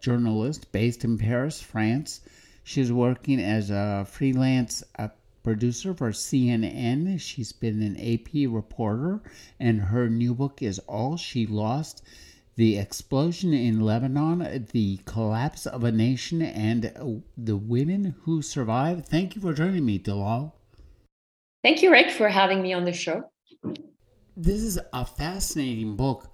journalist based in Paris, France. She's working as a freelance uh, producer for CNN. She's been an AP reporter, and her new book is All She Lost The Explosion in Lebanon, The Collapse of a Nation, and the Women Who Survived. Thank you for joining me, Dalal. Thank you, Rick, for having me on the show. This is a fascinating book.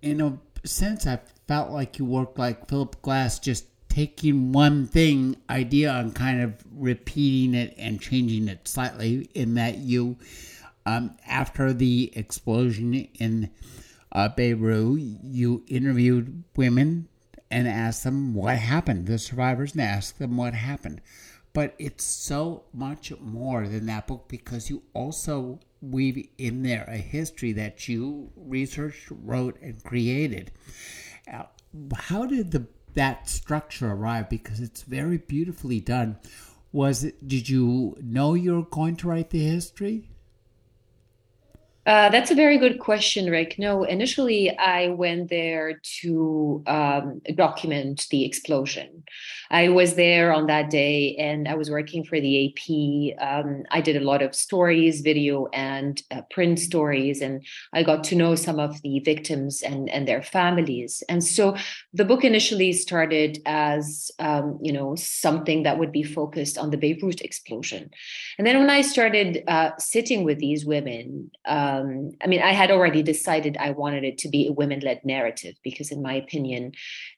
In a sense, I felt like you worked like Philip Glass, just taking one thing idea and kind of repeating it and changing it slightly. In that you, um, after the explosion in uh, Beirut, you interviewed women and asked them what happened, the survivors, and asked them what happened. But it's so much more than that book because you also weave in there a history that you researched, wrote, and created. Uh, how did the that structure arrive? Because it's very beautifully done. Was it? Did you know you were going to write the history? Uh, that's a very good question, Rick. No, initially I went there to um, document the explosion. I was there on that day and I was working for the AP. Um, I did a lot of stories, video and uh, print stories, and I got to know some of the victims and, and their families. And so the book initially started as, um, you know, something that would be focused on the Beirut explosion. And then when I started uh, sitting with these women, uh, um, I mean, I had already decided I wanted it to be a women led narrative because, in my opinion,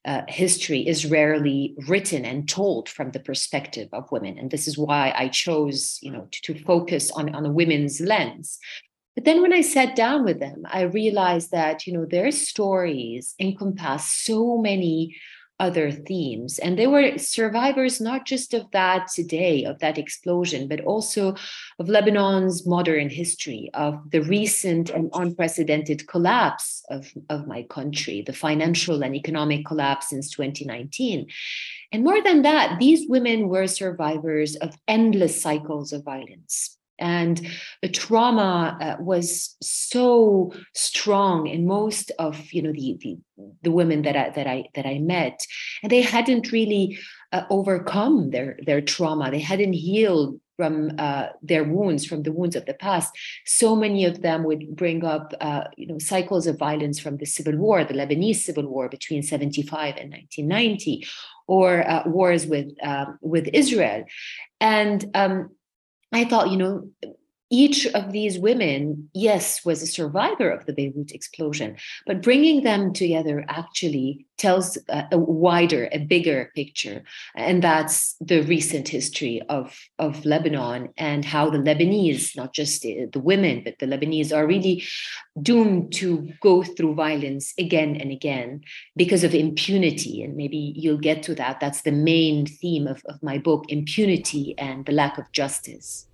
uh, history is rarely written and told from the perspective of women. And this is why I chose, you know, to, to focus on, on a women's lens. But then when I sat down with them, I realized that, you know, their stories encompass so many other themes. And they were survivors not just of that today, of that explosion, but also of Lebanon's modern history, of the recent and unprecedented collapse of, of my country, the financial and economic collapse since 2019. And more than that, these women were survivors of endless cycles of violence and the trauma uh, was so strong in most of you know the, the, the women that I that I that I met, and they hadn't really uh, overcome their their trauma. They hadn't healed from uh, their wounds, from the wounds of the past. So many of them would bring up, uh, you know, cycles of violence from the civil war, the Lebanese civil war between 75 and 1990, or uh, wars with um, with Israel, and um, I thought, you know, each of these women, yes, was a survivor of the Beirut explosion, but bringing them together actually tells a, a, wider, a bigger picture. And that's the recent history of, of Lebanon and how the Lebanese, not just the, the women, but the Lebanese are really doomed to go through violence again and again because of impunity. And maybe you'll get to that. That's the main theme of, of my book impunity and the lack of justice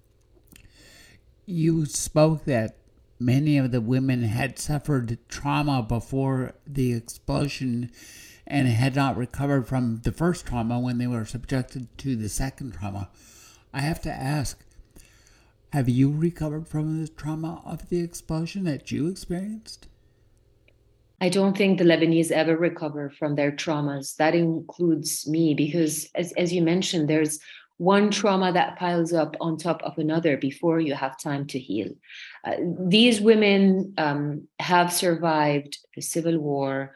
you spoke that many of the women had suffered trauma before the explosion and had not recovered from the first trauma when they were subjected to the second trauma. I have to ask have you recovered from the trauma of the explosion that you experienced? I don't think the Lebanese ever recover from their traumas. That includes me because, as, as you mentioned, there's one trauma that piles up on top of another before you have time to heal. Uh, these women um, have survived the civil war.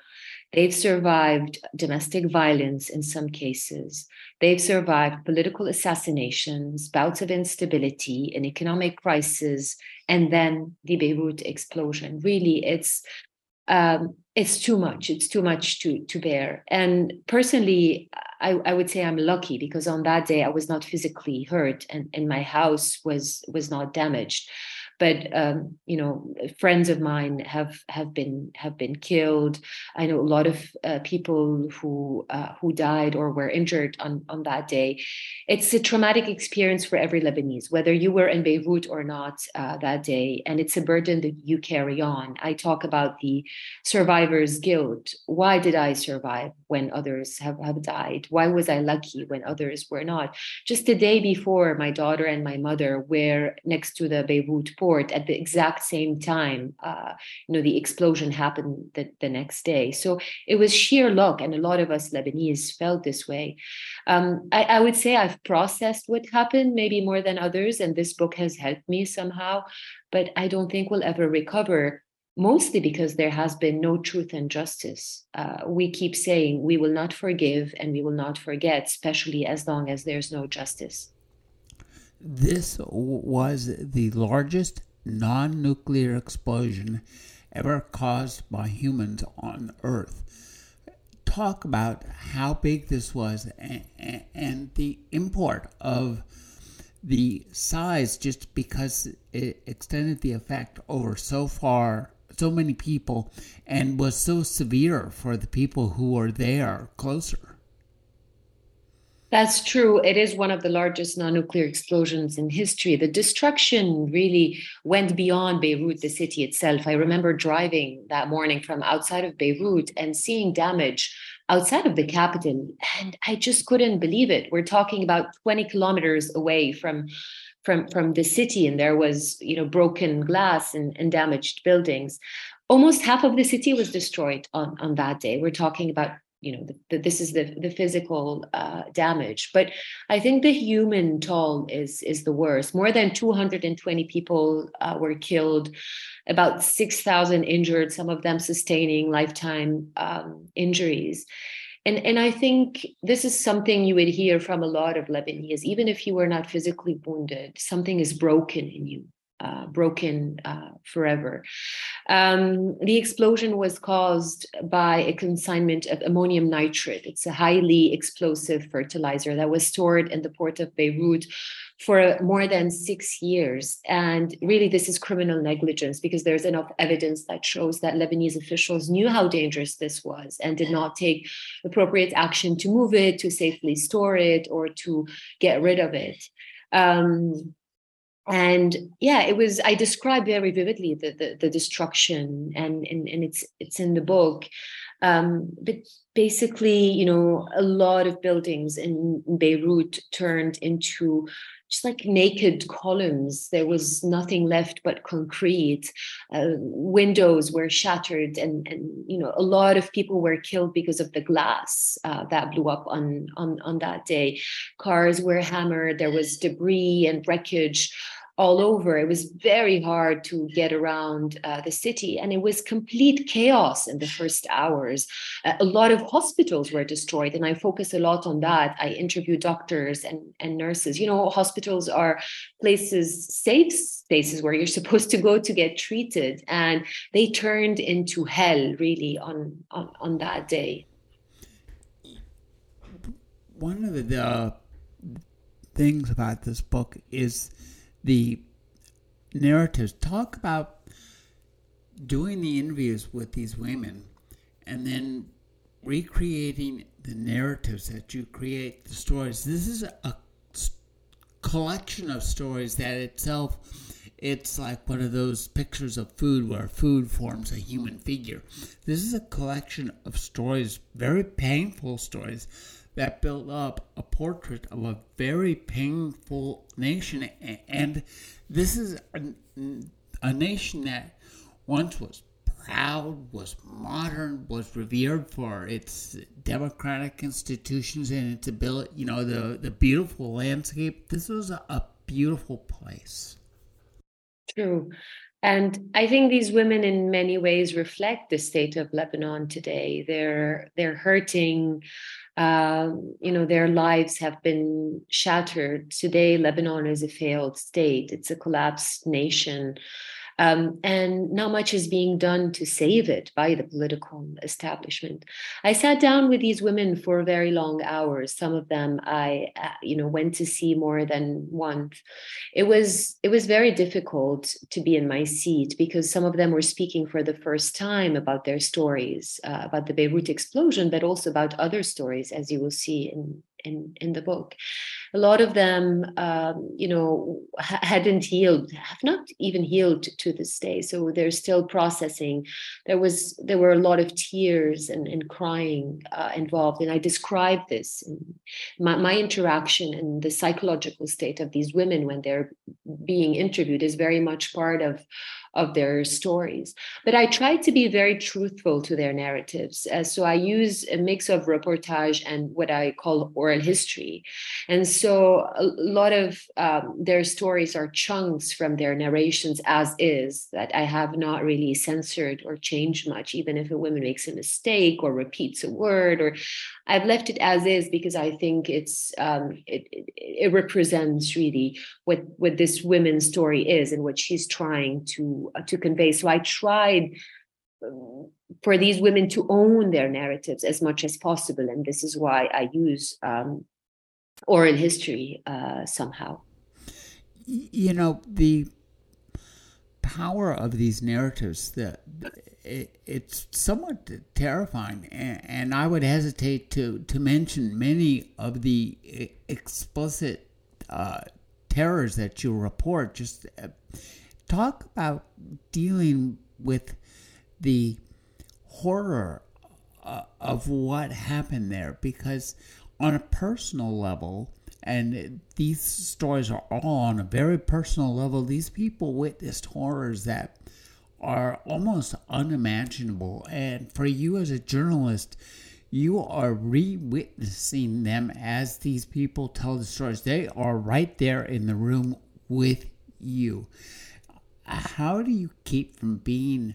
They've survived domestic violence in some cases. They've survived political assassinations, bouts of instability, an economic crisis, and then the Beirut explosion. Really, it's um, it's too much. It's too much to to bear. And personally, I, I would say I'm lucky because on that day I was not physically hurt and, and my house was was not damaged. But um, you know friends of mine have have been have been killed. I know a lot of uh, people who uh, who died or were injured on on that day. It's a traumatic experience for every lebanese whether you were in beirut or not uh, that day and it's a burden that you carry on. I talk about the survivor's guilt. Why did i survive when others have, have died? Why was i lucky when others were not? Just the day before my daughter and my mother were next to the beirut at the exact same time uh, you know the explosion happened the, the next day so it was sheer luck and a lot of us lebanese felt this way um, I, I would say i've processed what happened maybe more than others and this book has helped me somehow but i don't think we'll ever recover mostly because there has been no truth and justice. Uh, we keep saying we will not forgive and we will not forget, especially as long as there's no justice. This was the largest non nuclear explosion ever caused by humans on Earth. Talk about how big this was and, and the import of the size just because it extended the effect over so far so many people and was so severe for the people who were there closer that's true. It is one of the largest non nuclear explosions in history. The destruction really went beyond Beirut, the city itself. I remember driving that morning from outside of Beirut and seeing damage outside of the capital. And I just couldn't believe it. We're talking about 20 kilometers away from. From, from the city and there was you know broken glass and, and damaged buildings almost half of the city was destroyed on, on that day. We're talking about you know the, the, this is the the physical uh, damage. But i think the human toll is is the worst. More than 220 people uh, were killed about 6000 injured some of them sustaining lifetime um, injuries. And and i think this is something you would hear from a lot of lebanese. Even if you were not physically wounded something is broken in you uh, broken uh, forever. Um, the explosion was caused by a consignment of ammonium nitrate. It's a highly explosive fertilizer that was stored in the port of Beirut for more than six years. And really, this is criminal negligence because there's enough evidence that shows that Lebanese officials knew how dangerous this was and did not take appropriate action to move it, to safely store it, or to get rid of it. Um, and yeah it was i describe very vividly the the, the destruction and, and and it's it's in the book. Um, but basically you know a lot of buildings in beirut turned into just like naked columns there was nothing left but concrete uh, windows were shattered and and you know a lot of people were killed because of the glass uh, that blew up on on on that day. Cars were hammered there was debris and wreckage all over. It was very hard to get around uh, the city, and it was complete chaos in the first hours. Uh, a lot of hospitals were destroyed, and I focus a lot on that. I interview doctors and, and nurses. You know, hospitals are places, safe spaces where you're supposed to go to get treated, and they turned into hell really on on, on that day. One of the uh, things about this book is the narratives. Talk about doing the interviews with these women and then recreating the narratives that you create, the stories. This is a collection of stories that itself it's like one of those pictures of food where food forms a human figure. This is a collection of stories, very painful stories, that built up a portrait of a very painful nation. And this is a, a nation that once was proud, was modern, was revered for its democratic institutions and its ability, you know, the, the beautiful landscape. This was a, a beautiful place. True. And I think these women in many ways reflect the state of Lebanon today. They're they're hurting um, you know, their lives have been shattered. Today, Lebanon is a failed state. It's a collapsed nation. Um, and not much is being done to save it by the political establishment. I sat down with these women for very long hours. Some of them I, uh, you know, went to see more than once. It was it was very difficult to be in my seat because some of them were speaking for the first time about their stories, uh, about the Beirut explosion, but also about other stories, as you will see in in, in the book. A lot of them, um, you know, ha- hadn't healed, have not even healed to this day. So they're still processing. There was there were a lot of tears and, and crying uh, involved, and I described this. In my, my interaction and the psychological state of these women when they're being interviewed is very much part of of their stories. But I try to be very truthful to their narratives. Uh, so I use a mix of reportage and what I call oral history. And so a lot of um, their stories are chunks from their narrations as is that I have not really censored or changed much, even if a woman makes a mistake or repeats a word or I've left it as is because I think it's um, it, it, it represents really what what this women's story is and what she's trying to to convey. So I tried um, for these women to own their narratives as much as possible, and this is why I use um, oral history uh, somehow. You know the power of these narratives that it, it's somewhat terrifying, and, and, I would hesitate to to mention many of the explicit uh, terrors that you report. Just uh, talk about dealing with the horror uh, of what happened there, because on a personal level. And these stories are all on a very personal level. These people witnessed horrors that are almost unimaginable. And for you as a journalist, you are re witnessing them as these people tell the stories. They are right there in the room with you. How do you keep from being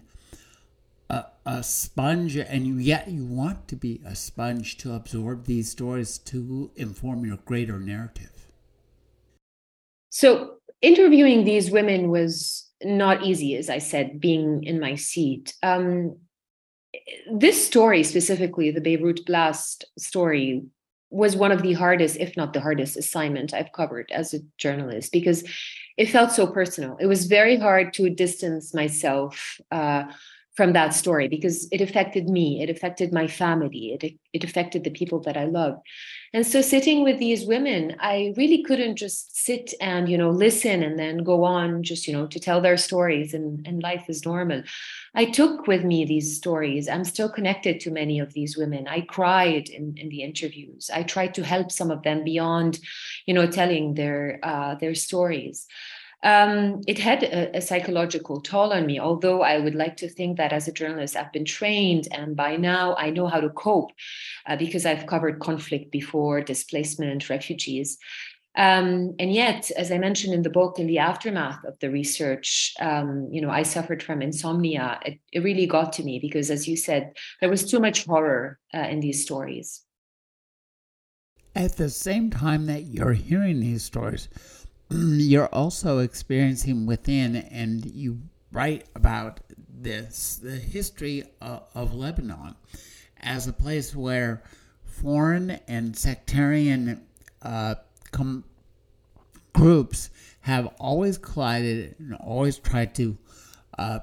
a, a sponge and yet you want to be a sponge to absorb these stories to inform your greater narrative? So, interviewing these women was not easy, as I said, being in my seat. Um, this story, specifically the Beirut blast story, was one of the hardest, if not the hardest, assignment I've covered as a journalist because it felt so personal. It was very hard to distance myself uh, from that story because it affected me, it affected my family, it it affected the people that I love. And so sitting with these women, I really couldn't just sit and, you know, listen and then go on just, you know, to tell their stories and, and life is normal. I took with me these stories. I'm still connected to many of these women. I cried in, in the interviews. I tried to help some of them beyond, you know, telling their uh, their stories um, it had a, a, psychological toll on me. Although I would like to think that as a journalist, I've been trained and by now I know how to cope uh, because I've covered conflict before, displacement, refugees. Um, and yet, as I mentioned in the book, in the aftermath of the research, um, you know, I suffered from insomnia. It, it, really got to me because, as you said, there was too much horror uh, in these stories. At the same time that you're hearing these stories, you're also experiencing within, and you write about this the history of, of Lebanon as a place where foreign and sectarian uh, com- groups have always collided and always tried to uh,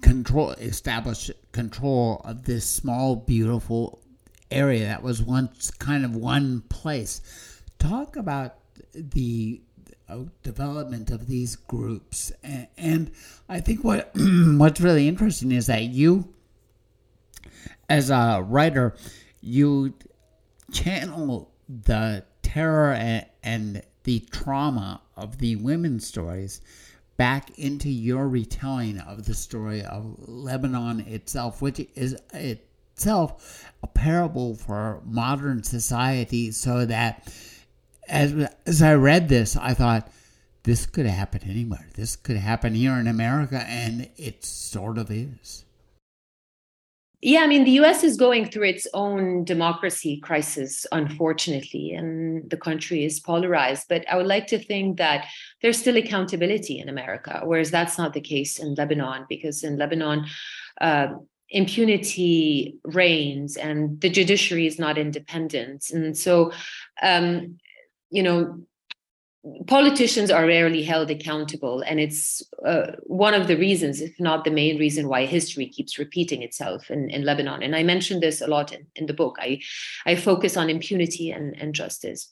control, establish control of this small, beautiful area that was once kind of one place. Talk about the development of these groups. And, I think what what's really interesting is that you, as a writer, you channel the terror and, and the trauma of the women's stories back into your retelling of the story of Lebanon itself, which is itself a parable for modern society, so that as as I read this, I thought this could happen anywhere. This could happen here in America, and it sort of is. yeah, I mean, the US is going through its own democracy crisis, unfortunately, and the country is polarized. But I would like to think that there's still accountability in America, whereas that's not the case in Lebanon, because in Lebanon, uh, impunity reigns and the judiciary is not independent. And so, um, you know, politicians are rarely held accountable and it's uh, one of the reasons if not the main reason why history keeps repeating itself in, in lebanon. And i mentioned this a lot in, in the book. I, I focus on impunity and, and justice.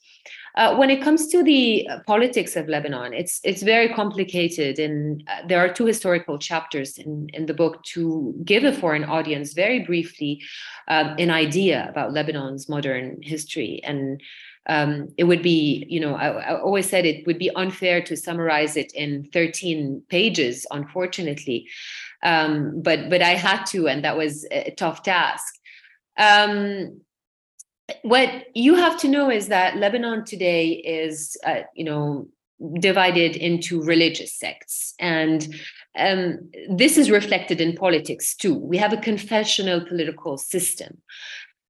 Uh, when it comes to the uh, politics of lebanon it's it's very complicated and uh, there are two historical chapters in, in the book to give a foreign audience very briefly um, an idea about lebanon's modern history. And um, it would be, you know, I, I, always said it would be unfair to summarize it in 13 pages, unfortunately. Um, but but I had to, and that was a tough task. Um, what you have to know is that Lebanon today is, uh, you know, divided into religious sects, and um, this is reflected in politics too. We have a confessional political system.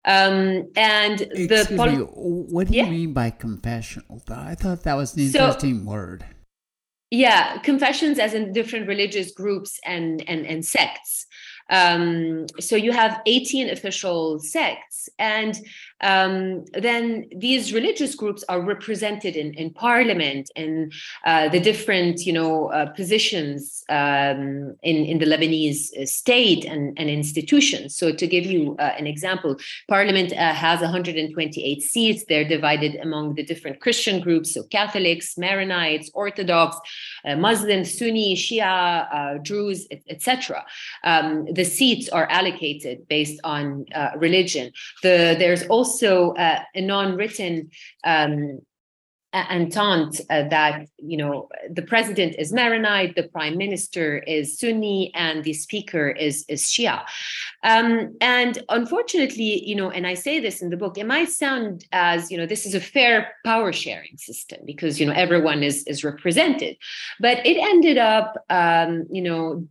Um, and Excuse the poli- me, what do you yeah. mean by confessional? I thought that was an interesting so, word. Yeah, confessions as in different religious groups and and and sects. Um, so you have 18 official sects, and um, then these religious groups are represented in, in parliament and uh, the different, you know, uh, positions um, in, in the Lebanese uh, state and, and institutions. So to give you uh, an example, parliament uh, has 128 seats. They're divided among the different Christian groups, so Catholics, Maronites, Orthodox, uh, Muslims, Sunni, Shia, Druze, etc. the seats are allocated based on religion. The, there's also also uh, a non-written um, entente uh, that you know the president is Maronite, the prime minister is Sunni, and the speaker is is Shia. Um, and unfortunately, you know, and I say this in the book, it might sound as you know this is a fair power sharing system because you know everyone is is represented, but it ended up um, you know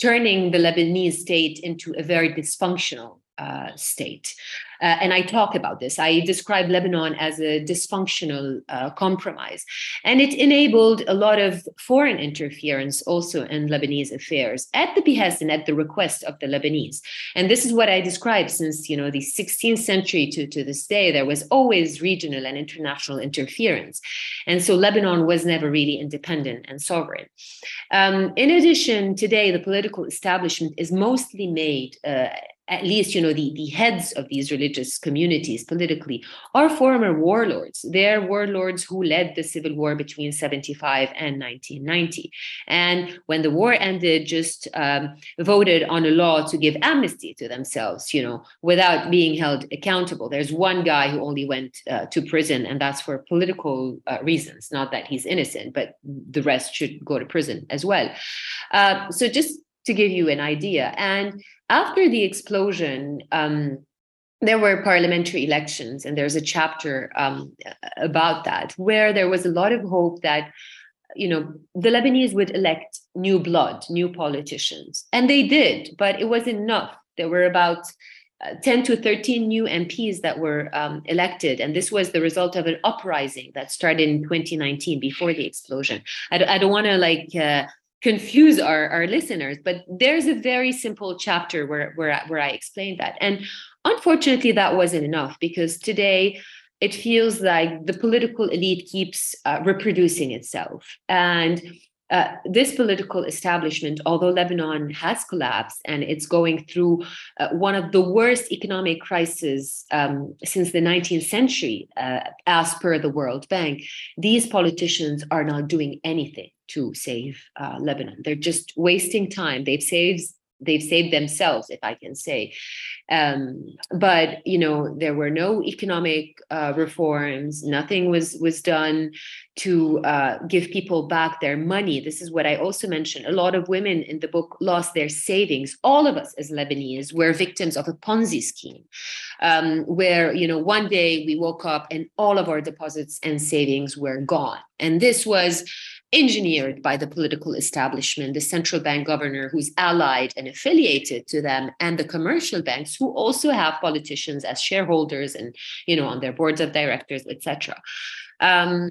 turning the Lebanese state into a very dysfunctional uh, state. Uh, and I talk about this. I describe Lebanon as a dysfunctional uh, compromise. And it enabled a lot of foreign interference also in Lebanese affairs at the behest and at the request of the Lebanese. And this is what I describe since, you know, the 16th century to, to this day, there was always regional and international interference. And so Lebanon was never really independent and sovereign. Um, in addition, today, the political establishment is mostly made uh, at least you know the, the heads of these religious communities politically are former warlords. They're warlords who led the civil war between 75 and 1990 and when the war ended just um, voted on a law to give amnesty to themselves you know without being held accountable. There's one guy who only went uh, to prison and that's for political uh, reasons. Not that he's innocent but the rest should go to prison as well. Uh, so just to give you an idea and after the explosion, um, there were parliamentary elections, and there's a chapter um, about that where there was a lot of hope that you know the Lebanese would elect new blood, new politicians, and they did, but it wasn't enough. There were about uh, 10 to 13 new MPs that were um, elected. And this was the result of an uprising that started in 2019 before the explosion. I, I don't want to like uh, confuse our, our listeners but there's a very simple chapter where, where, where i explained that. And unfortunately that wasn't enough because today it feels like the political elite keeps uh, reproducing itself. And uh, this political establishment, although Lebanon has collapsed and it's going through uh, one of the worst economic crises um, since the 19th century, uh, as per the World Bank, these politicians are not doing anything to save uh, Lebanon. They're just wasting time. They've saved they've saved themselves, if I can say. Um, but you know, there were no economic uh, reforms. Nothing was was done to uh, give people back their money. This is what I also mentioned. A lot of women in the book lost their savings. All of us as Lebanese were victims of a Ponzi scheme, um, where you know one day we woke up and all of our deposits and savings were gone. And this was engineered by the political establishment, the central bank governor who's allied and affiliated to them, and the commercial banks who also have politicians as shareholders and you know on their boards of directors, etc. Um,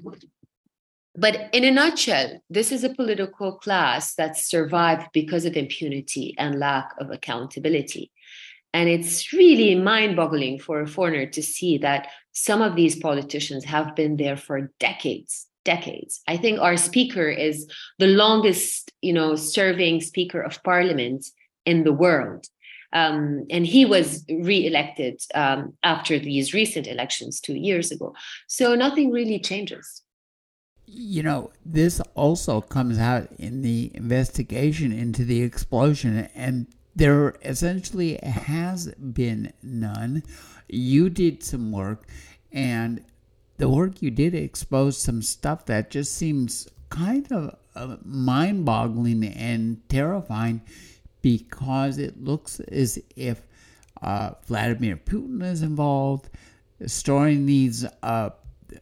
but in a nutshell, this is a political class that survived because of impunity and lack of accountability. And it's really mind boggling for a foreigner to see that some of these politicians have been there for decades decades. I think our speaker is the longest you know serving speaker of parliament in the world. Um, and he was re-elected um, after these recent elections two years ago. So nothing really changes. You know this also comes out in the investigation into the explosion and there essentially has been none. You did some work, and the work you did exposed some stuff that just seems kind of uh, mind boggling and terrifying because it looks as if uh, Vladimir Putin is involved storing these uh,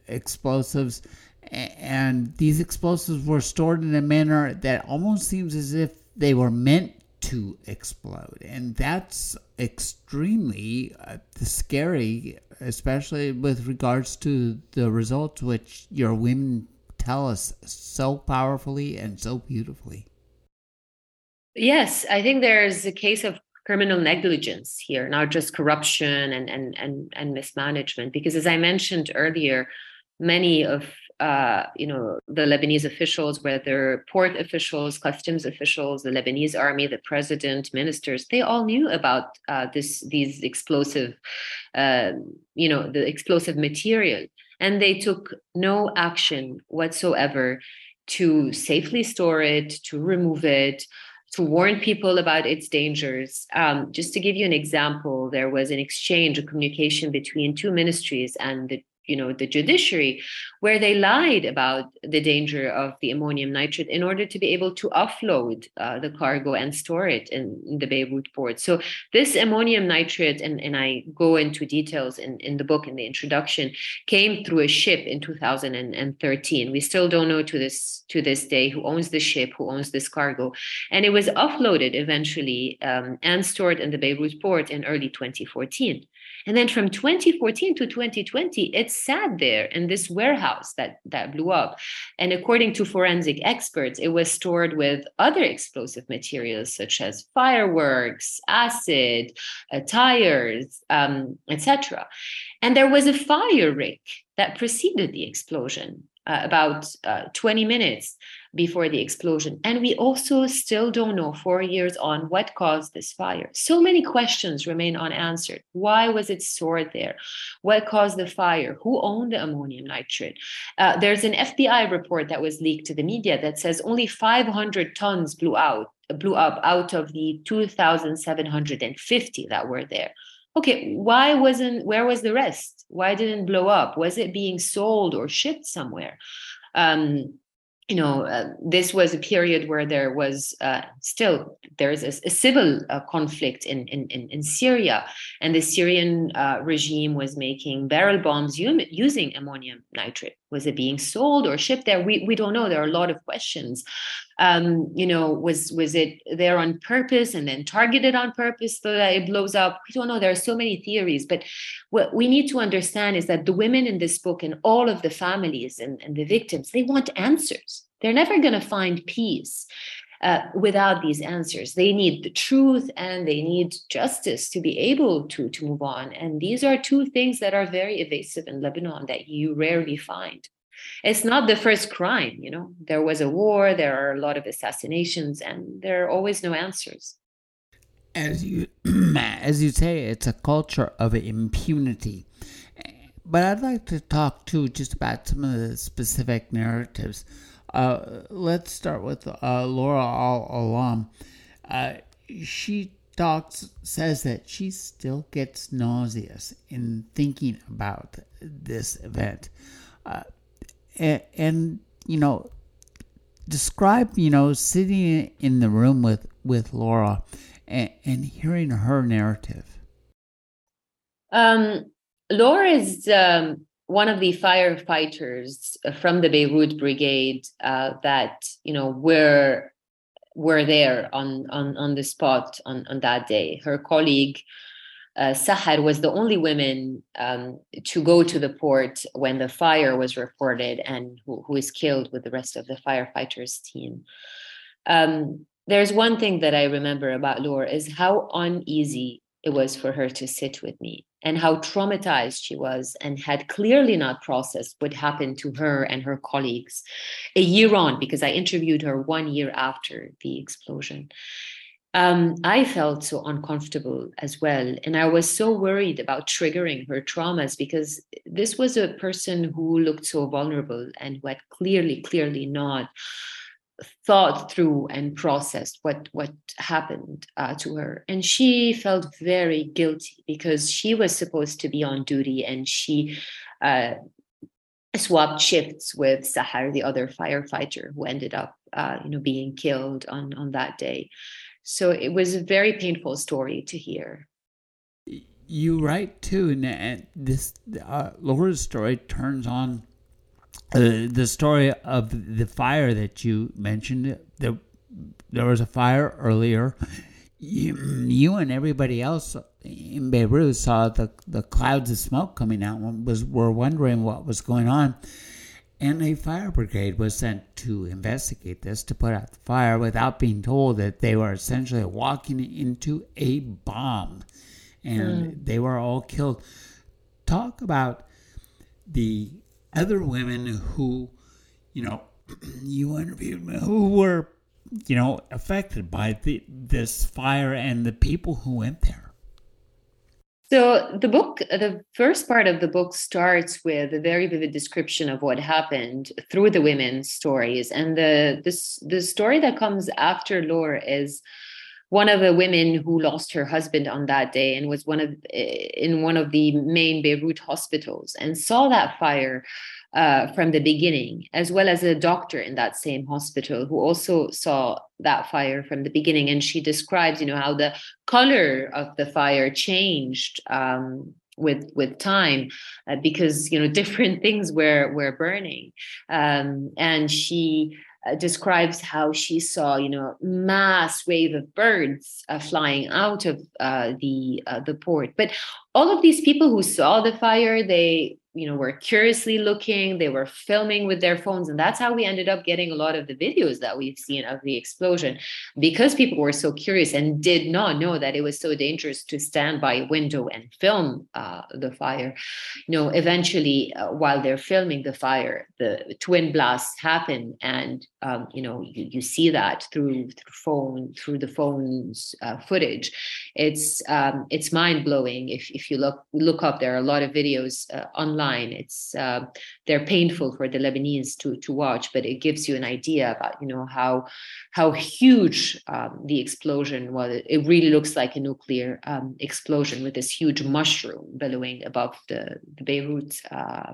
explosives. And these explosives were stored in a manner that almost seems as if they were meant to explode. And that's extremely uh, scary, especially with regards to the results which your women tell us so powerfully and so beautifully. Yes, I think there's a case of criminal negligence here, not just corruption and, and, and, and mismanagement. Because as I mentioned earlier, many of uh, you know, the Lebanese officials, whether port officials, customs officials, the Lebanese army, the president, ministers, they all knew about uh, this these explosive, uh, you know, the explosive material, and they took no action whatsoever to safely store it, to remove it, to warn people about its dangers. Um, just to give you an example, there was an exchange, a communication between two ministries and the you know the judiciary where they lied about the danger of the ammonium nitrate in order to be able to offload uh, the cargo and store it in, in, the beirut port. So this ammonium nitrate and, and i go into details in, in the book in the introduction came through a ship in 2013 we still don't know to this to this day who owns the ship who owns this cargo. And it was offloaded eventually um, and stored in the beirut port in early 2014 and then from 2014 to 2020, it sat there in this warehouse that, that blew up. And according to forensic experts, it was stored with other explosive materials such as fireworks, acid, uh, tires, um, etc. And there was a fire rick that preceded the explosion uh, about uh, 20 minutes before the explosion. And we also still don't know, four years on, what caused this fire. So many questions remain unanswered. Why was it stored there? What caused the fire? Who owned the ammonium nitrate? Uh, there's an FBI report that was leaked to the media that says only 500 tons blew out blew up out of the 2750 that were there okay why wasn't where was the rest? Why didn't blow up? Was it being sold or shipped somewhere? Um, you know, uh, this was a period where there was uh, still there is a, a civil uh, conflict in, in, in Syria, and the Syrian uh, regime was making barrel bombs using ammonium nitrate. Was it being sold or shipped there? We we don't know. There are a lot of questions. Um, you know, was was it there on purpose and then targeted on purpose so that it blows up? We don't know. There are so many theories, but what we need to understand is that the women in this book and all of the families and, and the victims they want answers they're never going to find peace uh, without these answers. They need the truth and they need justice to be able to, to move on. And these are two things that are very evasive in Lebanon that you rarely find. It's not the first crime, you know. There was a war, there are a lot of assassinations, and there are always no answers. As you as you say, it's a culture of impunity. But I'd like to talk too just about some of the specific narratives uh, let's start with uh, Laura Al Alam. Uh, she talks says that she still gets nauseous in thinking about this event, uh, and, and, you know, describe you know sitting in the room with with Laura and, and hearing her narrative. Um, Laura is um, one of the firefighters from the Beirut brigade uh, that you know were were there on on on the spot on on that day. Her colleague uh, Sahar was the only woman um, to go to the port when the fire was reported and who, who is killed with the rest of the firefighters team. Um, there's one thing that I remember about Laura is how uneasy it was for her to sit with me and how traumatized she was and had clearly not processed what happened to her and her colleagues a year on because I interviewed her one year after the explosion um, I felt so uncomfortable as well. And I was so worried about triggering her traumas because this was a person who looked so vulnerable and who had clearly, clearly not thought through and processed what what happened uh, to her and she felt very guilty because she was supposed to be on duty and she uh, swapped shifts with Sahar, the other firefighter who ended up, uh, you know, being killed on on that day. So it was a very painful story to hear. You write too, and this uh, Laura's story turns on uh, the story of the fire that you mentioned. There, there was a fire earlier. You, you and everybody else in Beirut saw the the clouds of smoke coming out. Was were wondering what was going on and a fire brigade was sent to investigate this to put out the fire without being told that they were essentially walking into a bomb and mm. they were all killed. Talk about the other women who, you know, you interviewed who were, you know, affected by the, this fire and the people who went there. So the book, the first part of the book starts with a very vivid description of what happened through the women's stories, and the this the story that comes after Laura is one of the women who lost her husband on that day and was one of in one of the main Beirut hospitals and saw that fire uh, from the beginning, as well as a doctor in that same hospital who also saw that fire from the beginning. And she describes, you know, how the color of the fire changed um, with with time uh, because you know different things were were burning, um, and she. Uh, describes how she saw, you know, mass wave of birds uh, flying out of uh, the uh, the port. But all of these people who saw the fire, they you know were curiously looking they were filming with their phones and that's how we ended up getting a lot of the videos that we've seen of the explosion because people were so curious and did not know that it was so dangerous to stand by a window and film uh, the fire. You know eventually uh, while they're filming the fire the twin blasts happen and um, you know you, you see that through, through phone through the phone's uh, footage. It's um, it's mind-blowing. If, if you look look up there are a lot of videos uh, online online. It's uh, they're painful for the Lebanese to to watch, but it gives you an idea about you know how how huge um, the explosion was. It really looks like a nuclear um, explosion with this huge mushroom billowing above the, the Beirut uh,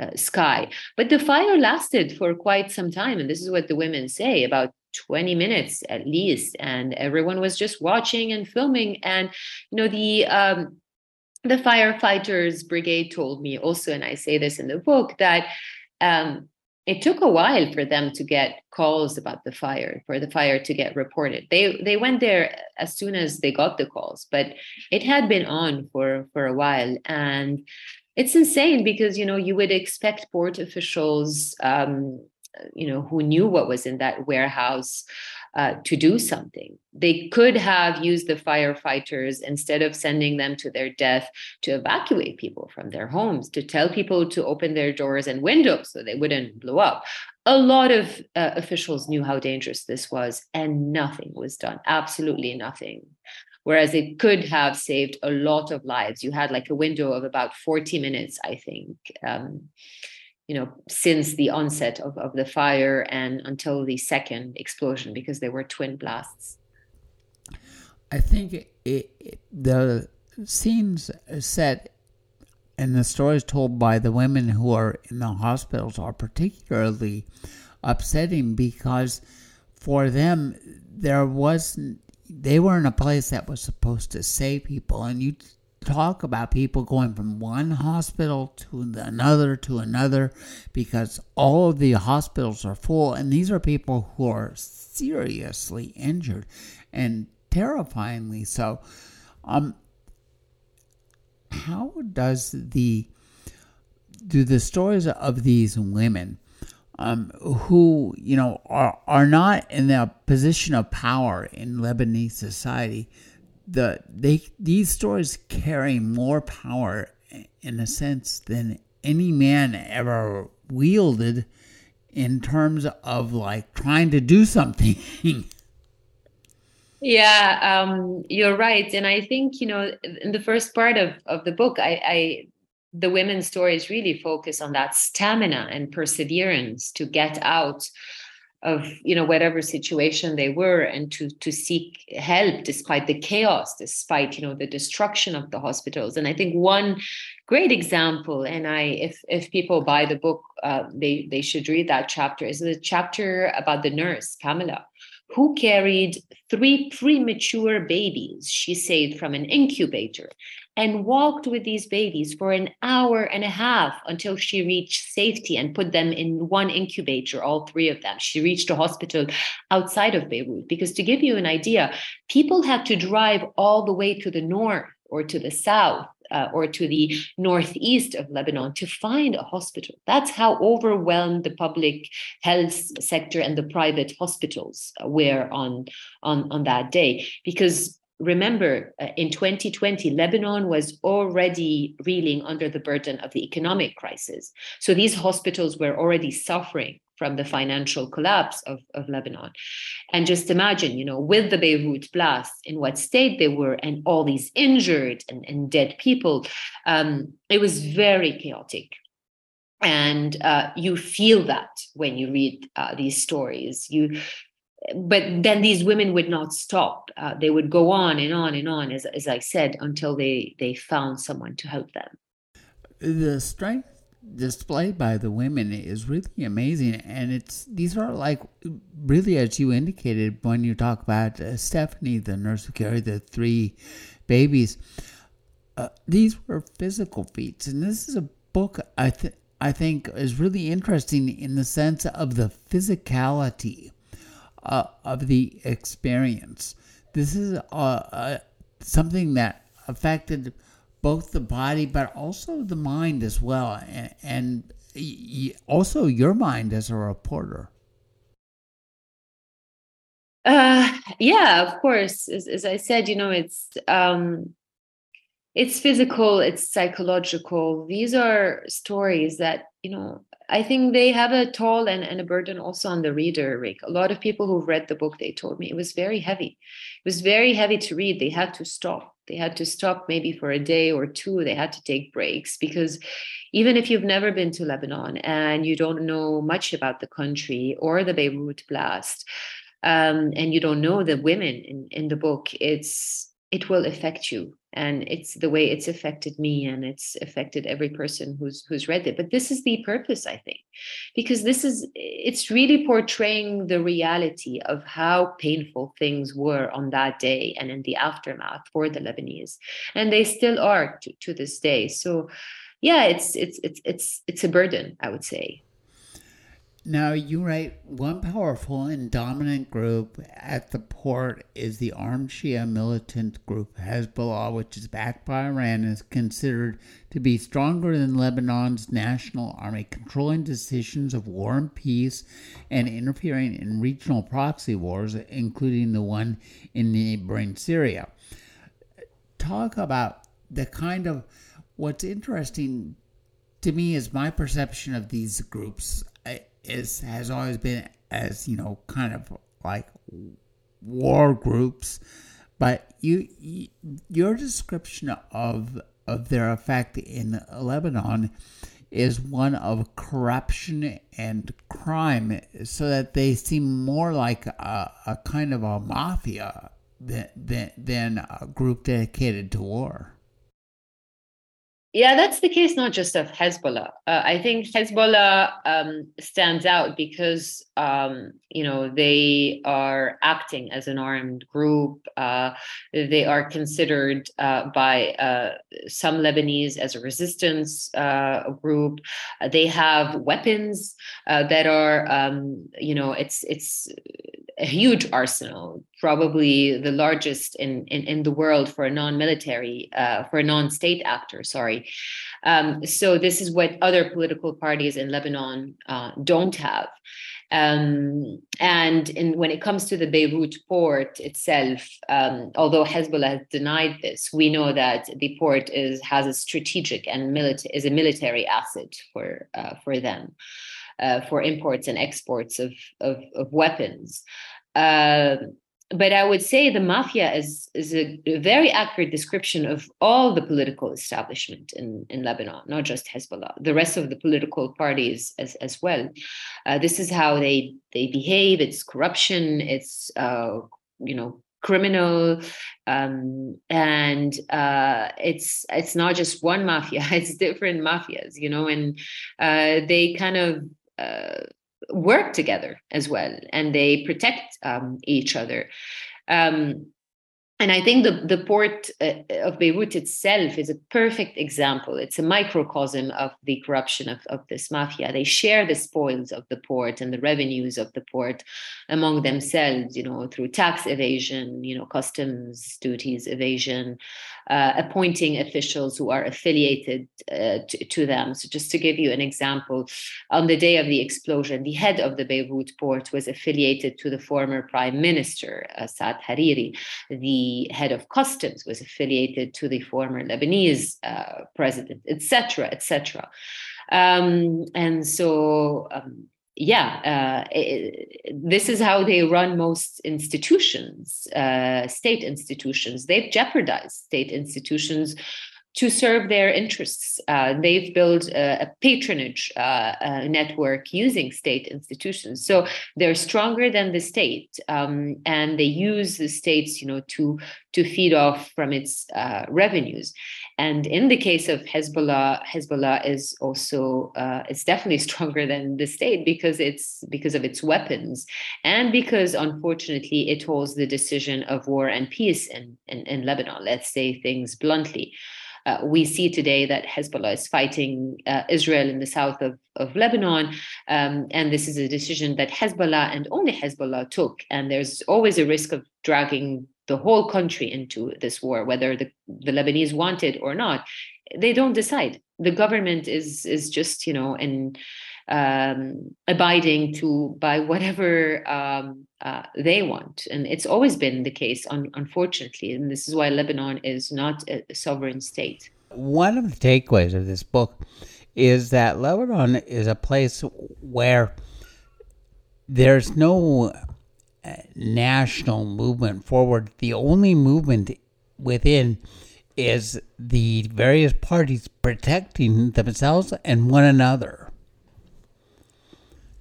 uh, sky. But the fire lasted for quite some time, and this is what the women say about 20 minutes at least and everyone was just watching and filming and you know the um, the firefighters brigade told me also, and I say this in the book, that um, it took a while for them to get calls about the fire, for the fire to get reported. They they went there as soon as they got the calls, but it had been on for for a while, and it's insane because you know you would expect port officials, um, you know, who knew what was in that warehouse uh, to do something. They could have used the firefighters instead of sending them to their death to evacuate people from their homes, to tell people to open their doors and windows so they wouldn't blow up. A lot of uh, officials knew how dangerous this was, and nothing was done. Absolutely nothing whereas it could have saved a lot of lives. You had like a window of about 40 minutes, I think, um, you know, since the onset of, of the fire and until the second explosion, because they were twin blasts. I think it, it, the scenes set and the stories told by the women who are in the hospitals are particularly upsetting because for them there was they were in a place that was supposed to save people and you talk about people going from one hospital to another to another because all of the hospitals are full, and these are people who are seriously injured and terrifyingly so. Um, how does the do the stories of these women um, who you know are are not in a position of power in Lebanese society the they these stories carry more power in a sense than any man ever wielded in terms of like trying to do something. Yeah um, you're right. And i think you know in the first part of, of the book I, I the women's stories really focus on that stamina and perseverance to get out of you know whatever situation they were and to to seek help despite the chaos despite you know the destruction of the hospitals. And i think one great example and i if if people buy the book uh, they they should read that chapter is the chapter about the nurse pamela who carried three premature babies she saved from an incubator and walked with these babies for an hour and a half until she reached safety and put them in one incubator, all three of them. She reached a hospital outside of Beirut. Because to give you an idea, people had to drive all the way to the north or to the south uh, or to the northeast of Lebanon to find a hospital. That's how overwhelmed the public health sector and the private hospitals were on, on, on that day. Because remember, uh, in 2020, Lebanon was already reeling under the burden of the economic crisis. So these hospitals were already suffering from the financial collapse of, of Lebanon. And just imagine, you know, with the Beirut blast, in what state they were, and all these injured and, and dead people, um, it was very chaotic. And uh, you feel that when you read uh, these stories. You but then these women would not stop. Uh, they would go on and on and on, as, as I said, until they, they found someone to help them. The strength displayed by the women is really amazing. And it's these are like, really, as you indicated when you talk about uh, Stephanie, the nurse who carried the three babies, uh, these were physical feats. And this is a book I, I think is really interesting in the sense of the physicality uh, of the experience. This is uh, uh, something that affected both the body but also the mind as well, and, and y- also your mind as a reporter. Uh, yeah, of course. As, as I said, you know, it's um, it's physical, it's psychological. These are stories that you know I think they have a toll and, and a burden also on the reader, Rick. A lot of people who've read the book, they told me it was very heavy. It was very heavy to read. They had to stop. They had to stop maybe for a day or two. They had to take breaks because even if you've never been to Lebanon and you don't know much about the country or the Beirut blast, um, and you don't know the women in, in the book, it's it will affect you. And it's the way it's affected me and it's affected every person who's who's read it. But this is the purpose i think because this is it's really portraying the reality of how painful things were on that day and in the aftermath for the lebanese. And they still are to, to this day. So yeah it's it's it's it's it's a burden i would say now, you write one powerful and dominant group at the port is the armed Shia militant group Hezbollah, which is backed by Iran and is considered to be stronger than Lebanon's national army, controlling decisions of war and peace and interfering in regional proxy wars, including the one in neighboring Syria. Talk about the kind of what's interesting to me is my perception of these groups is has always been as you know kind of like war groups, but you, you your description of of their effect in Lebanon is one of corruption and crime, so that they seem more like a, a kind of a mafia than, than, than a group dedicated to war. Yeah, that's the case not just of Hezbollah. Uh, I think Hezbollah um, stands out because um, you know they are acting as an armed group. Uh, they are considered uh, by uh, some Lebanese as a resistance uh, group. Uh, they have weapons that are um, you know it's it's a huge arsenal, probably the largest in, in, in the world for a non-military, uh, for a non-state actor, sorry. Um, so this is what other political parties in Lebanon uh, don't have. Um, and in, when it comes to the Beirut port itself, um, although Hezbollah has denied this, we know that the port is has a strategic and milita- is a military asset for uh, for them uh, for imports and exports of, of, of weapons. Uh, but I would say the mafia is is a, very accurate description of all the political establishment in, in Lebanon, not just Hezbollah, the rest of the political parties as, as well. Uh, this is how they they behave. It's corruption. It's uh, you know criminal um, and uh, it's it's not just one mafia it's different mafias you know and uh, they kind of uh, work together as well and they protect um, each other um, and I think the, the port uh, of Beirut itself is a perfect example. It's a microcosm of the corruption of, of this mafia. They share the spoils of the port and the revenues of the port among themselves, you know, through tax evasion, you know, customs duties evasion, uh, appointing officials who are affiliated uh, to, to, them. So, just to give you an example, on the day of the explosion, the head of the Beirut port was affiliated to the former prime minister, uh, Saad Hariri. The head of customs was affiliated to the former Lebanese uh, president, etc., etc. Um, and so, um, yeah, uh, it, this is how they run most institutions, uh, state institutions. They've jeopardized state institutions to serve their interests. Uh, they've built a, a patronage uh, a network using state institutions, so they're stronger than the state, um, and they use the states, you know, to to feed off from its uh, revenues. And in the case of Hezbollah, Hezbollah is also uh, it's definitely stronger than the state because it's because of its weapons and because unfortunately it holds the decision of war and peace in, in, in Lebanon. Let's say things bluntly. Uh, we see today that Hezbollah is fighting uh, Israel in the south of, of Lebanon. Um, and this is a decision that Hezbollah and only Hezbollah took. And there's always a risk of dragging the whole country into this war, whether the, the Lebanese want it or not. They don't decide. The government is is just, you know, in um, abiding to by whatever um, uh, they want, and it's always been the case, un- unfortunately. And this is why Lebanon is not a sovereign state. One of the takeaways of this book is that Lebanon is a place where there's no uh, national movement forward. The only movement within is the various parties protecting themselves and one another.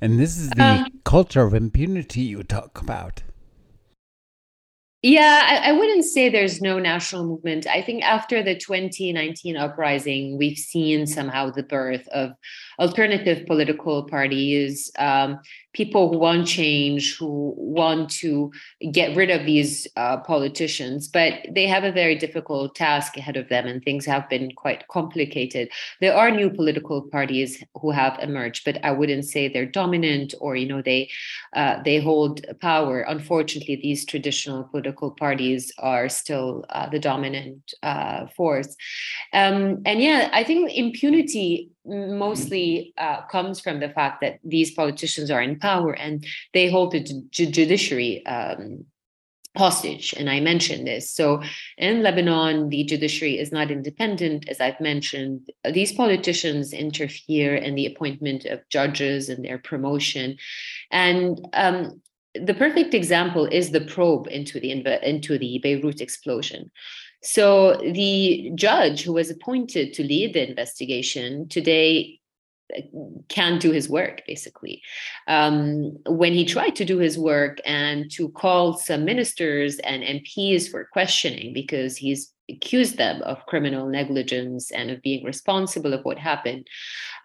And this is the uh, culture of impunity you talk about. Yeah, I, I, wouldn't say there's no national movement. I think after the 2019 uprising, we've seen somehow the birth of alternative political parties, um, people who want change, who want to get rid of these uh, politicians, but they have a very difficult task ahead of them, and things have been quite complicated. There are new political parties who have emerged, but I wouldn't say they're dominant or you know they uh, they hold power. Unfortunately, these traditional political parties are still uh, the dominant uh, force, um, and yeah, I think impunity mostly uh, comes from the fact that these politicians are in power and they hold the ju- judiciary um, hostage. And I mentioned this. So in Lebanon, the judiciary is not independent, as I've mentioned. These politicians interfere in the appointment of judges and their promotion. And um, the perfect example is the probe into the into the Beirut explosion. So the judge who was appointed to lead the investigation today can't do his work basically um, when he tried to do his work and to call some ministers and mps for questioning because he's accused them of criminal negligence and of being responsible of what happened.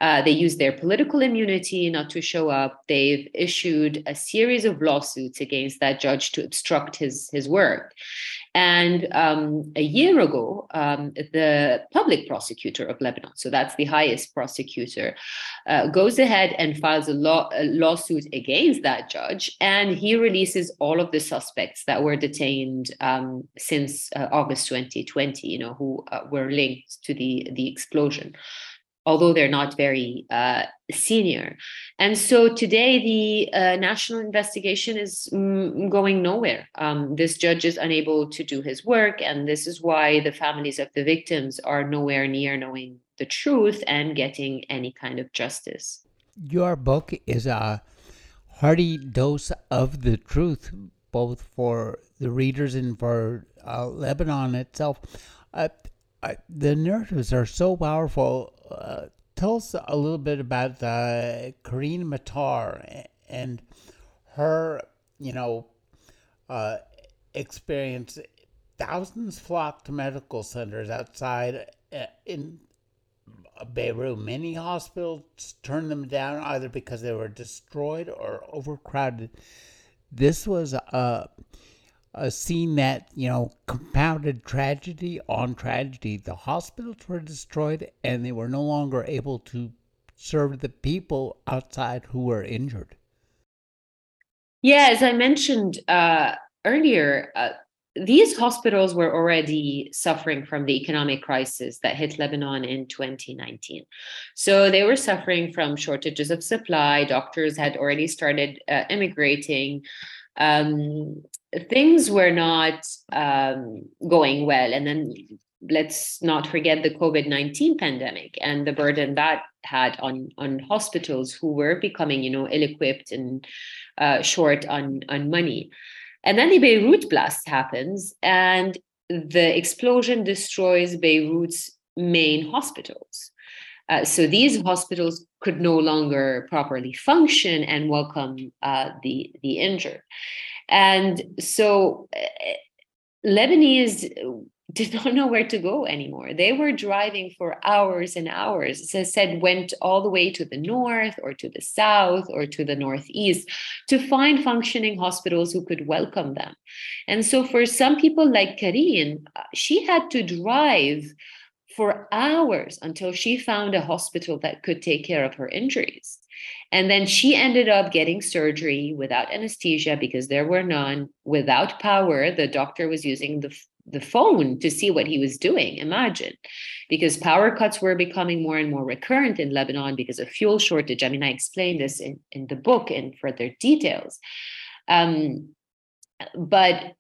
Uh, they used their political immunity not to show up. They've issued a series of lawsuits against that judge to obstruct his, his work. And um, a year ago, um, the public prosecutor of Lebanon, so that's the highest prosecutor, uh, goes ahead and files a, law, a lawsuit against that judge, and he releases all of the suspects that were detained um, since uh, August 2020. You know, who uh, were linked to the the explosion although they're not very uh, senior. And so today, the uh, national investigation is mm, going nowhere. Um, this judge is unable to do his work, and this is why the families of the victims are nowhere near knowing the truth and getting any kind of justice. Your book is a hearty dose of the truth, both for the readers and for uh, Lebanon itself. Uh, the narratives are so powerful uh, tell us a little bit about uh, Karine Matar and her, you know, uh, experience. Thousands flocked to medical centers outside uh, in Beirut. Many hospitals turned them down either because they were destroyed or overcrowded. This was a a scene that you know compounded tragedy on tragedy. The hospitals were destroyed, and they were no longer able to serve the people outside who were injured. Yeah, as I mentioned uh, earlier, uh, these hospitals were already suffering from the economic crisis that hit Lebanon in 2019. So they were suffering from shortages of supply. Doctors had already started uh, immigrating. Um, things were not um, going well. And then let's not forget the COVID 19 pandemic and the burden that had on, on hospitals who were becoming, you know, ill equipped and uh, short on, on money. And then the Beirut blast happens, and the explosion destroys Beirut's main hospitals. Uh, so these hospitals could no longer properly function and welcome uh, the the injured. And so uh, Lebanese did not know where to go anymore. They were driving for hours and hours. As I said, went all the way to the north or to the south or to the northeast to find functioning hospitals who could welcome them. And so for some people like Karine, uh, she had to drive for hours until she found a hospital that could take care of her injuries. And then she ended up getting surgery without anesthesia because there were none, without power. The doctor was using the, the phone to see what he was doing. Imagine, because power cuts were becoming more and more recurrent in Lebanon because of fuel shortage. I mean, I explained this in, in the book in further details. Um, but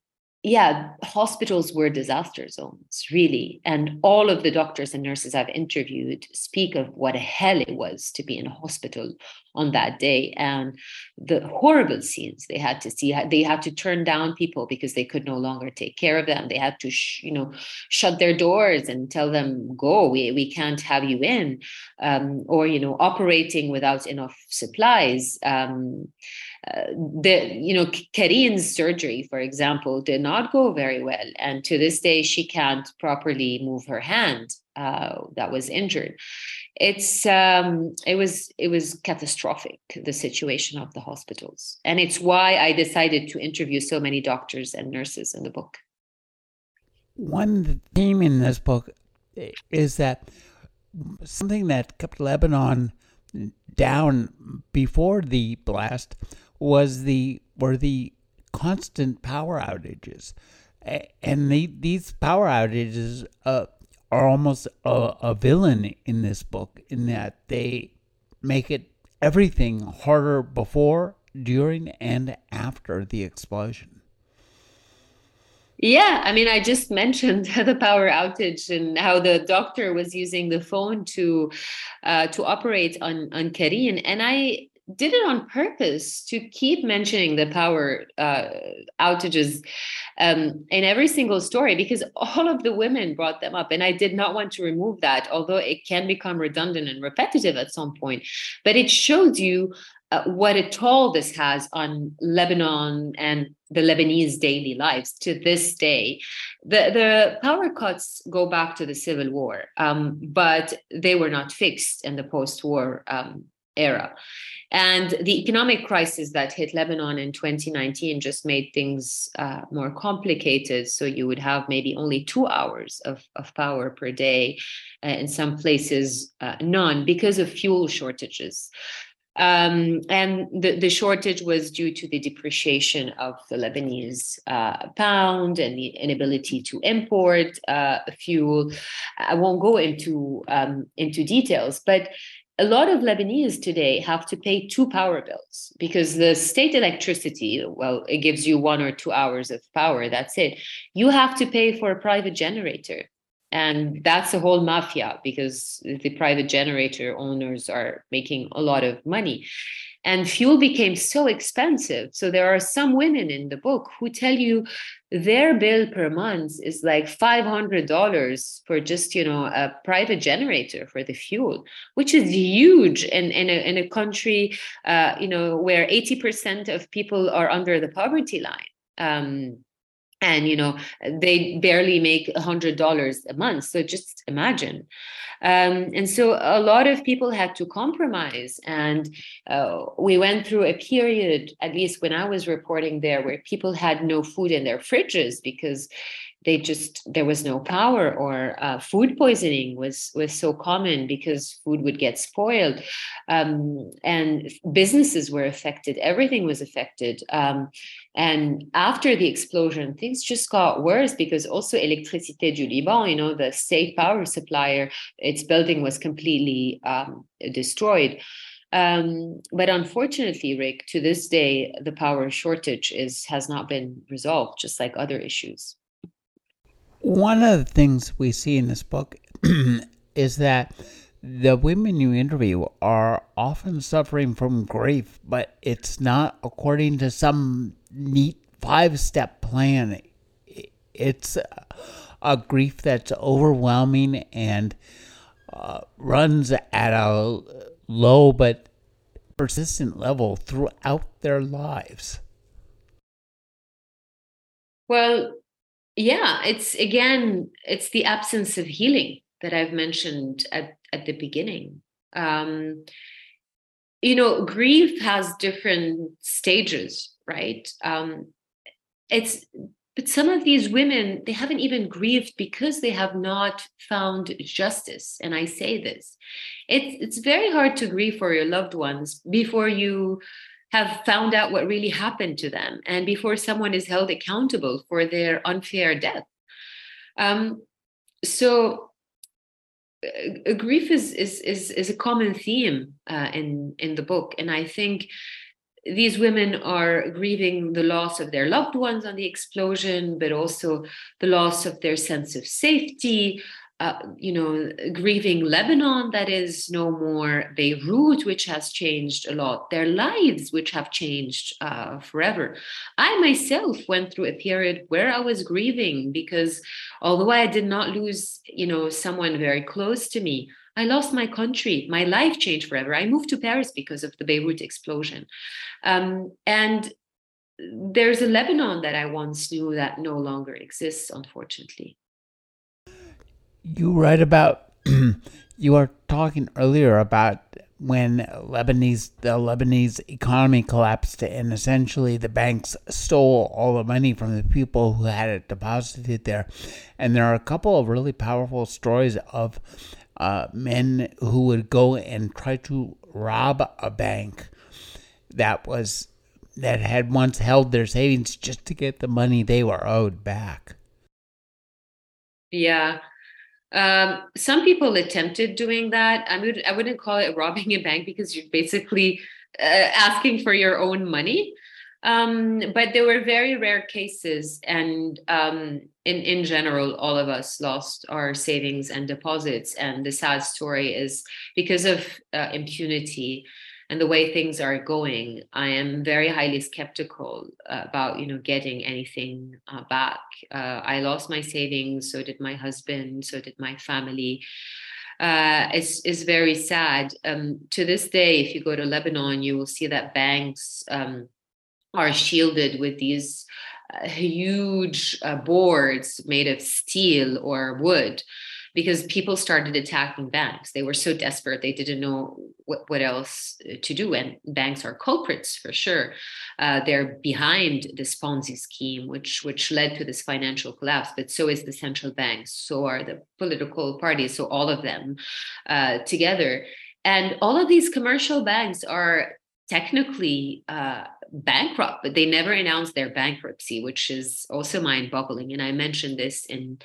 yeah, hospitals were disaster zones, really. And all of the doctors and nurses I've interviewed speak of what a hell it was to be in a hospital on that day and the horrible scenes they had to see. They had to turn down people because they could no longer take care of them. They had to, sh- you know, shut their doors and tell them, go, we, we can't have you in. Um, or, you know, operating without enough supplies. Um, uh, the you know Karine's surgery, for example, did not go very well, and to this day she can't properly move her hand uh, that was injured. It's um, it was it was catastrophic the situation of the hospitals, and it's why I decided to interview so many doctors and nurses in the book. One theme in this book is that something that kept Lebanon down before the blast was the were the constant power outages, and the, these power outages uh, are almost a, a villain in this book in that they make it everything harder before, during, and after the explosion. Yeah, I mean, I just mentioned the power outage and how the doctor was using the phone to uh, to operate on on Karine, and I did it on purpose to keep mentioning the power uh, outages um, in every single story because all of the women brought them up. And I did not want to remove that, although it can become redundant and repetitive at some point. But it shows you uh, what a toll this has on Lebanon and the Lebanese daily lives to this day. The, the power cuts go back to the civil war, um, but they were not fixed in the post war um, era. And the economic crisis that hit Lebanon in 2019 just made things uh, more complicated. So you would have maybe only two hours of, of power per day, uh, in some places, uh, none because of fuel shortages. Um, and the, the shortage was due to the depreciation of the Lebanese uh, pound and the inability to import uh, fuel. I won't go into um, into details, but a lot of Lebanese today have to pay two power bills because the state electricity, well, it gives you one or two hours of power. That's it. You have to pay for a private generator and that's a whole mafia because the private generator owners are making a lot of money and fuel became so expensive. So there are some women in the book who tell you their bill per month is like $500 for just you know a private generator for the fuel which is huge in, in, a, in a country uh, you know where 80% of people are under the poverty line. Um, and you know they barely make a hundred dollars a month. So just imagine. Um, and so a lot of people had to compromise. And uh, we went through a period at least when i was reporting there where people had no food in their fridges because they just there was no power or uh, food poisoning was was so common because food would get spoiled. Um, and businesses were affected. Everything was affected. Um, and after the explosion things just got worse because also electricité du liban you know the state power supplier its building was completely um, destroyed. Um, but unfortunately, Rick, to this day, the power shortage is has not been resolved, just like other issues one of the things we see in this book is that the women you interview are often suffering from grief, but it's not according to some neat five step plan. It's a grief that's overwhelming and uh, runs at a low but persistent level throughout their lives. Well, yeah it's again it's the absence of healing that i've mentioned at, at the beginning. Um, you know grief has different stages right? Um, it's but some of these women they haven't even grieved because they have not found justice and i say this. It's it's very hard to grieve for your loved ones before you have found out what really happened to them and before someone is held accountable for their unfair death. Um, so uh, grief is, is is is a common theme uh, in in the book, and I think these women are grieving the loss of their loved ones on the explosion, but also the loss of their sense of safety, uh, you know, grieving Lebanon that is no more, Beirut, which has changed a lot, their lives, which have changed uh, forever. I myself went through a period where I was grieving because although I did not lose, you know, someone very close to me, I lost my country. My life changed forever. I moved to Paris because of the Beirut explosion. Um, and there's a Lebanon that I once knew that no longer exists, unfortunately you write about you were talking earlier about when Lebanese the Lebanese economy collapsed and essentially the banks stole all the money from the people who had it deposited there, and there are a couple of really powerful stories of uh, men who would go and try to rob a bank that was that had once held their savings just to get the money they were owed back. Yeah, um, some people attempted doing that. I would I wouldn't call it robbing a bank because you're basically uh, asking for your own money. Um, but there were very rare cases, and um, in in general, all of us lost our savings and deposits. And the sad story is because of uh, impunity and the way things are going, I am very highly skeptical uh, about you know getting anything uh, back. Uh, I lost my savings, so did my husband, so did my family. uh, is is very sad. Um, to this day, if you go to Lebanon, you will see that banks um, are shielded with these uh, huge uh, boards made of steel or wood because people started attacking banks. They were so desperate, they didn't know what, what else uh, to do. And banks are culprits for sure. Uh, they're behind this Ponzi scheme, which, which led to this financial collapse. But so is the central banks, so are the political parties, so all of them uh, together. And all of these commercial banks are technically uh, bankrupt, but they never announced their bankruptcy, which is also mind-boggling. And I mentioned this in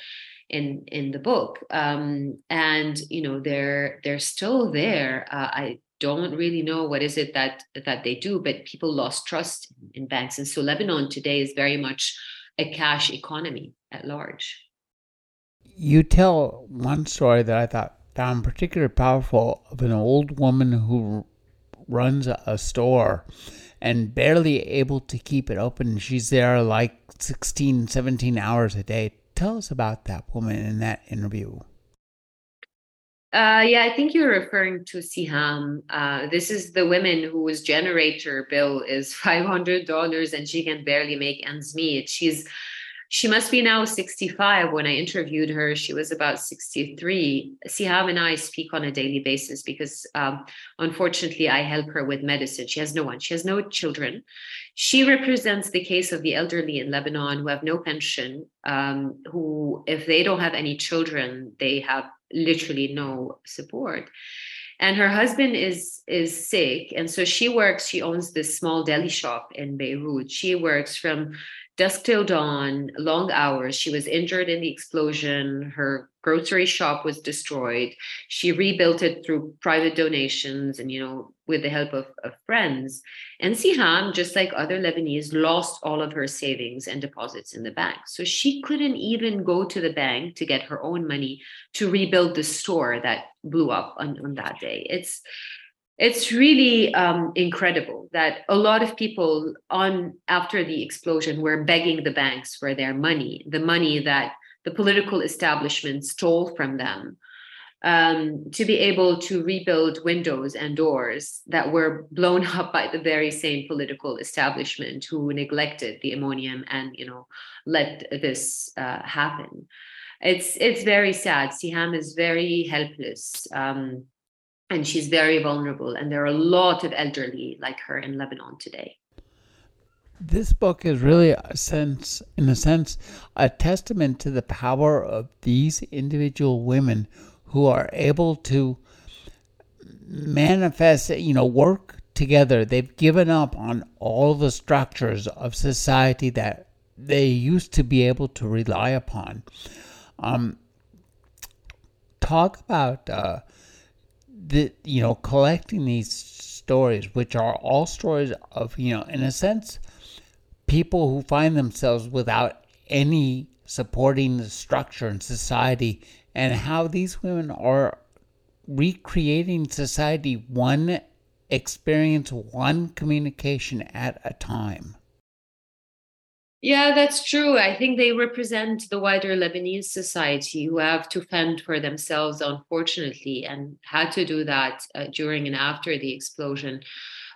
in in the book. Um, and you know they're they're still there. Uh, i don't really know what is it that that they do but people lost trust in banks. And so lebanon today is very much a cash economy at large. You tell one story that i thought found particularly powerful of an old woman who runs a store and barely able to keep it open. She's there like 16 17 hours a day Tell us about that woman in that interview. Uh, yeah, I think you're referring to Siham. Uh, this is the woman whose generator bill is five hundred dollars, and she can barely make ends meet. She's she must be now 65. When I interviewed her, she was about 63. Siham and I speak on a daily basis because um, unfortunately I help her with medicine. She has no one, she has no children. She represents the case of the elderly in Lebanon who have no pension, um, who, if they don't have any children, they have literally no support and her husband is is sick and so she works she owns this small deli shop in beirut she works from dusk till dawn, long hours. She was injured in the explosion. Her grocery shop was destroyed. She rebuilt it through private donations and, you know, with the help of, of friends. And Siham, just like other Lebanese, lost all of her savings and deposits in the bank. So she couldn't even go to the bank to get her own money to rebuild the store that blew up on, on that day. It's it's really um, incredible that a lot of people on after the explosion were begging the banks for their money the money that the political establishment stole from them um, to be able to rebuild windows and doors that were blown up by the very same political establishment who neglected the ammonium and you know let this uh, happen. It's it's very sad. Siham is very helpless um, and she's very vulnerable. And there are a lot of elderly like her in lebanon today. This book is really a sense in a sense a testament to the power of these individual women who are able to manifest you know work together. They've given up on all the structures of society that they used to be able to rely upon. Um, talk about uh, the you know collecting these stories, which are all stories of you know in a sense people who find themselves without any supporting structure in society, and how these women are recreating society one experience, one communication at a time. Yeah, that's true. I think they represent the wider Lebanese society who have to fend for themselves, unfortunately, and had to do that uh, during and after the explosion.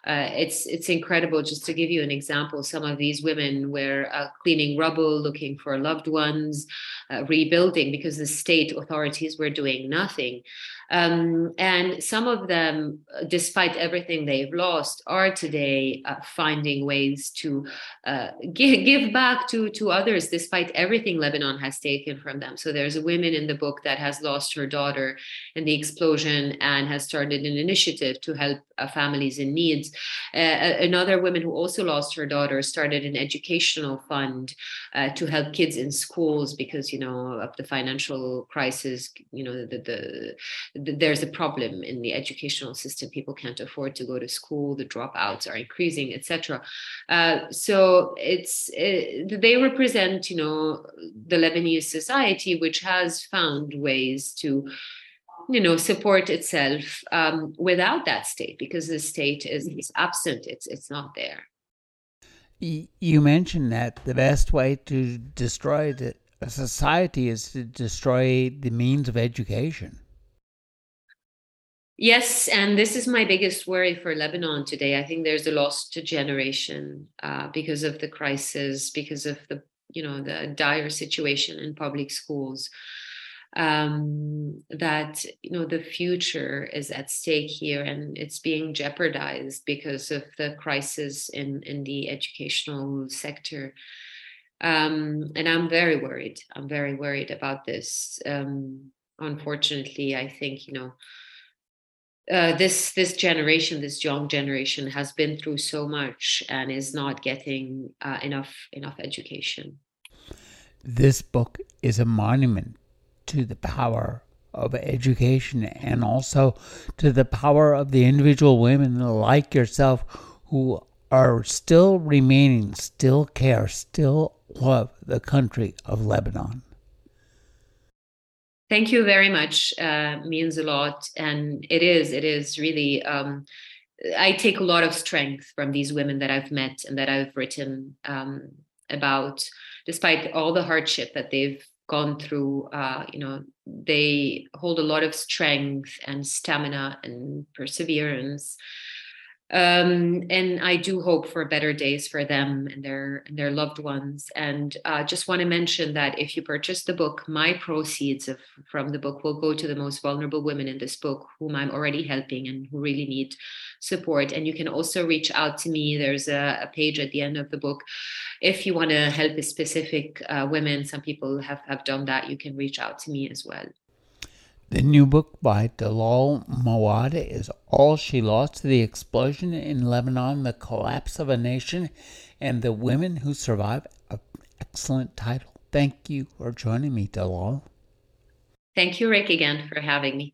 Uh, it's it's incredible. Just to give you an example, some of these women were uh, cleaning rubble, looking for loved ones, uh, rebuilding because the state authorities were doing nothing. Um, and some of them, uh, despite everything they've lost, are today uh, finding ways to uh, give, give back to, to others, despite everything Lebanon has taken from them. So there's a woman in the book that has lost her daughter in the explosion and has started an initiative to help families in needs. Uh, another woman who also lost her daughter started an educational fund uh, to help kids in schools because, you know, of the financial crisis, you know, the, the there's a problem in the educational system. People can't afford to go to school. The dropouts are increasing etc uh, so it's it, they represent you know the lebanese society which has found ways to you know support itself um, without that state because the state is, is absent it's it's not there you mentioned that the best way to destroy the, a society is to destroy the means of education Yes, and this is my biggest worry for Lebanon today. I think there's a loss to generation uh, because of the crisis, because of the you know the dire situation in public schools. Um, that you know the future is at stake here, and it's being jeopardized because of the crisis in in the educational sector. Um, and I'm very worried. I'm very worried about this. Um, unfortunately, I think you know uh, this this generation, this young generation, has been through so much and is not getting uh, enough enough education. This book is a monument to the power of education and also to the power of the individual women like yourself who are still remaining, still care, still love the country of Lebanon. Thank you very much. Uh, means a lot, and it is. It is really. Um, I take a lot of strength from these women that I've met and that I've written um, about, despite all the hardship that they've gone through. Uh, you know, they hold a lot of strength and stamina and perseverance um, and I do hope for better days for them and their and their loved ones. And uh, just want to mention that if you purchase the book, my proceeds of, from the book will go to the most vulnerable women in this book, whom I'm already helping and who really need support. And you can also reach out to me. There's a, a page at the end of the book. If you want to help a specific uh, women, some people have have done that. You can reach out to me as well. The new book by Dalal Mawad is All She Lost the Explosion in Lebanon, The Collapse of a Nation, and The Women Who Survive. An excellent title. Thank you for joining me, Dalal. Thank you, Rick, again for having me.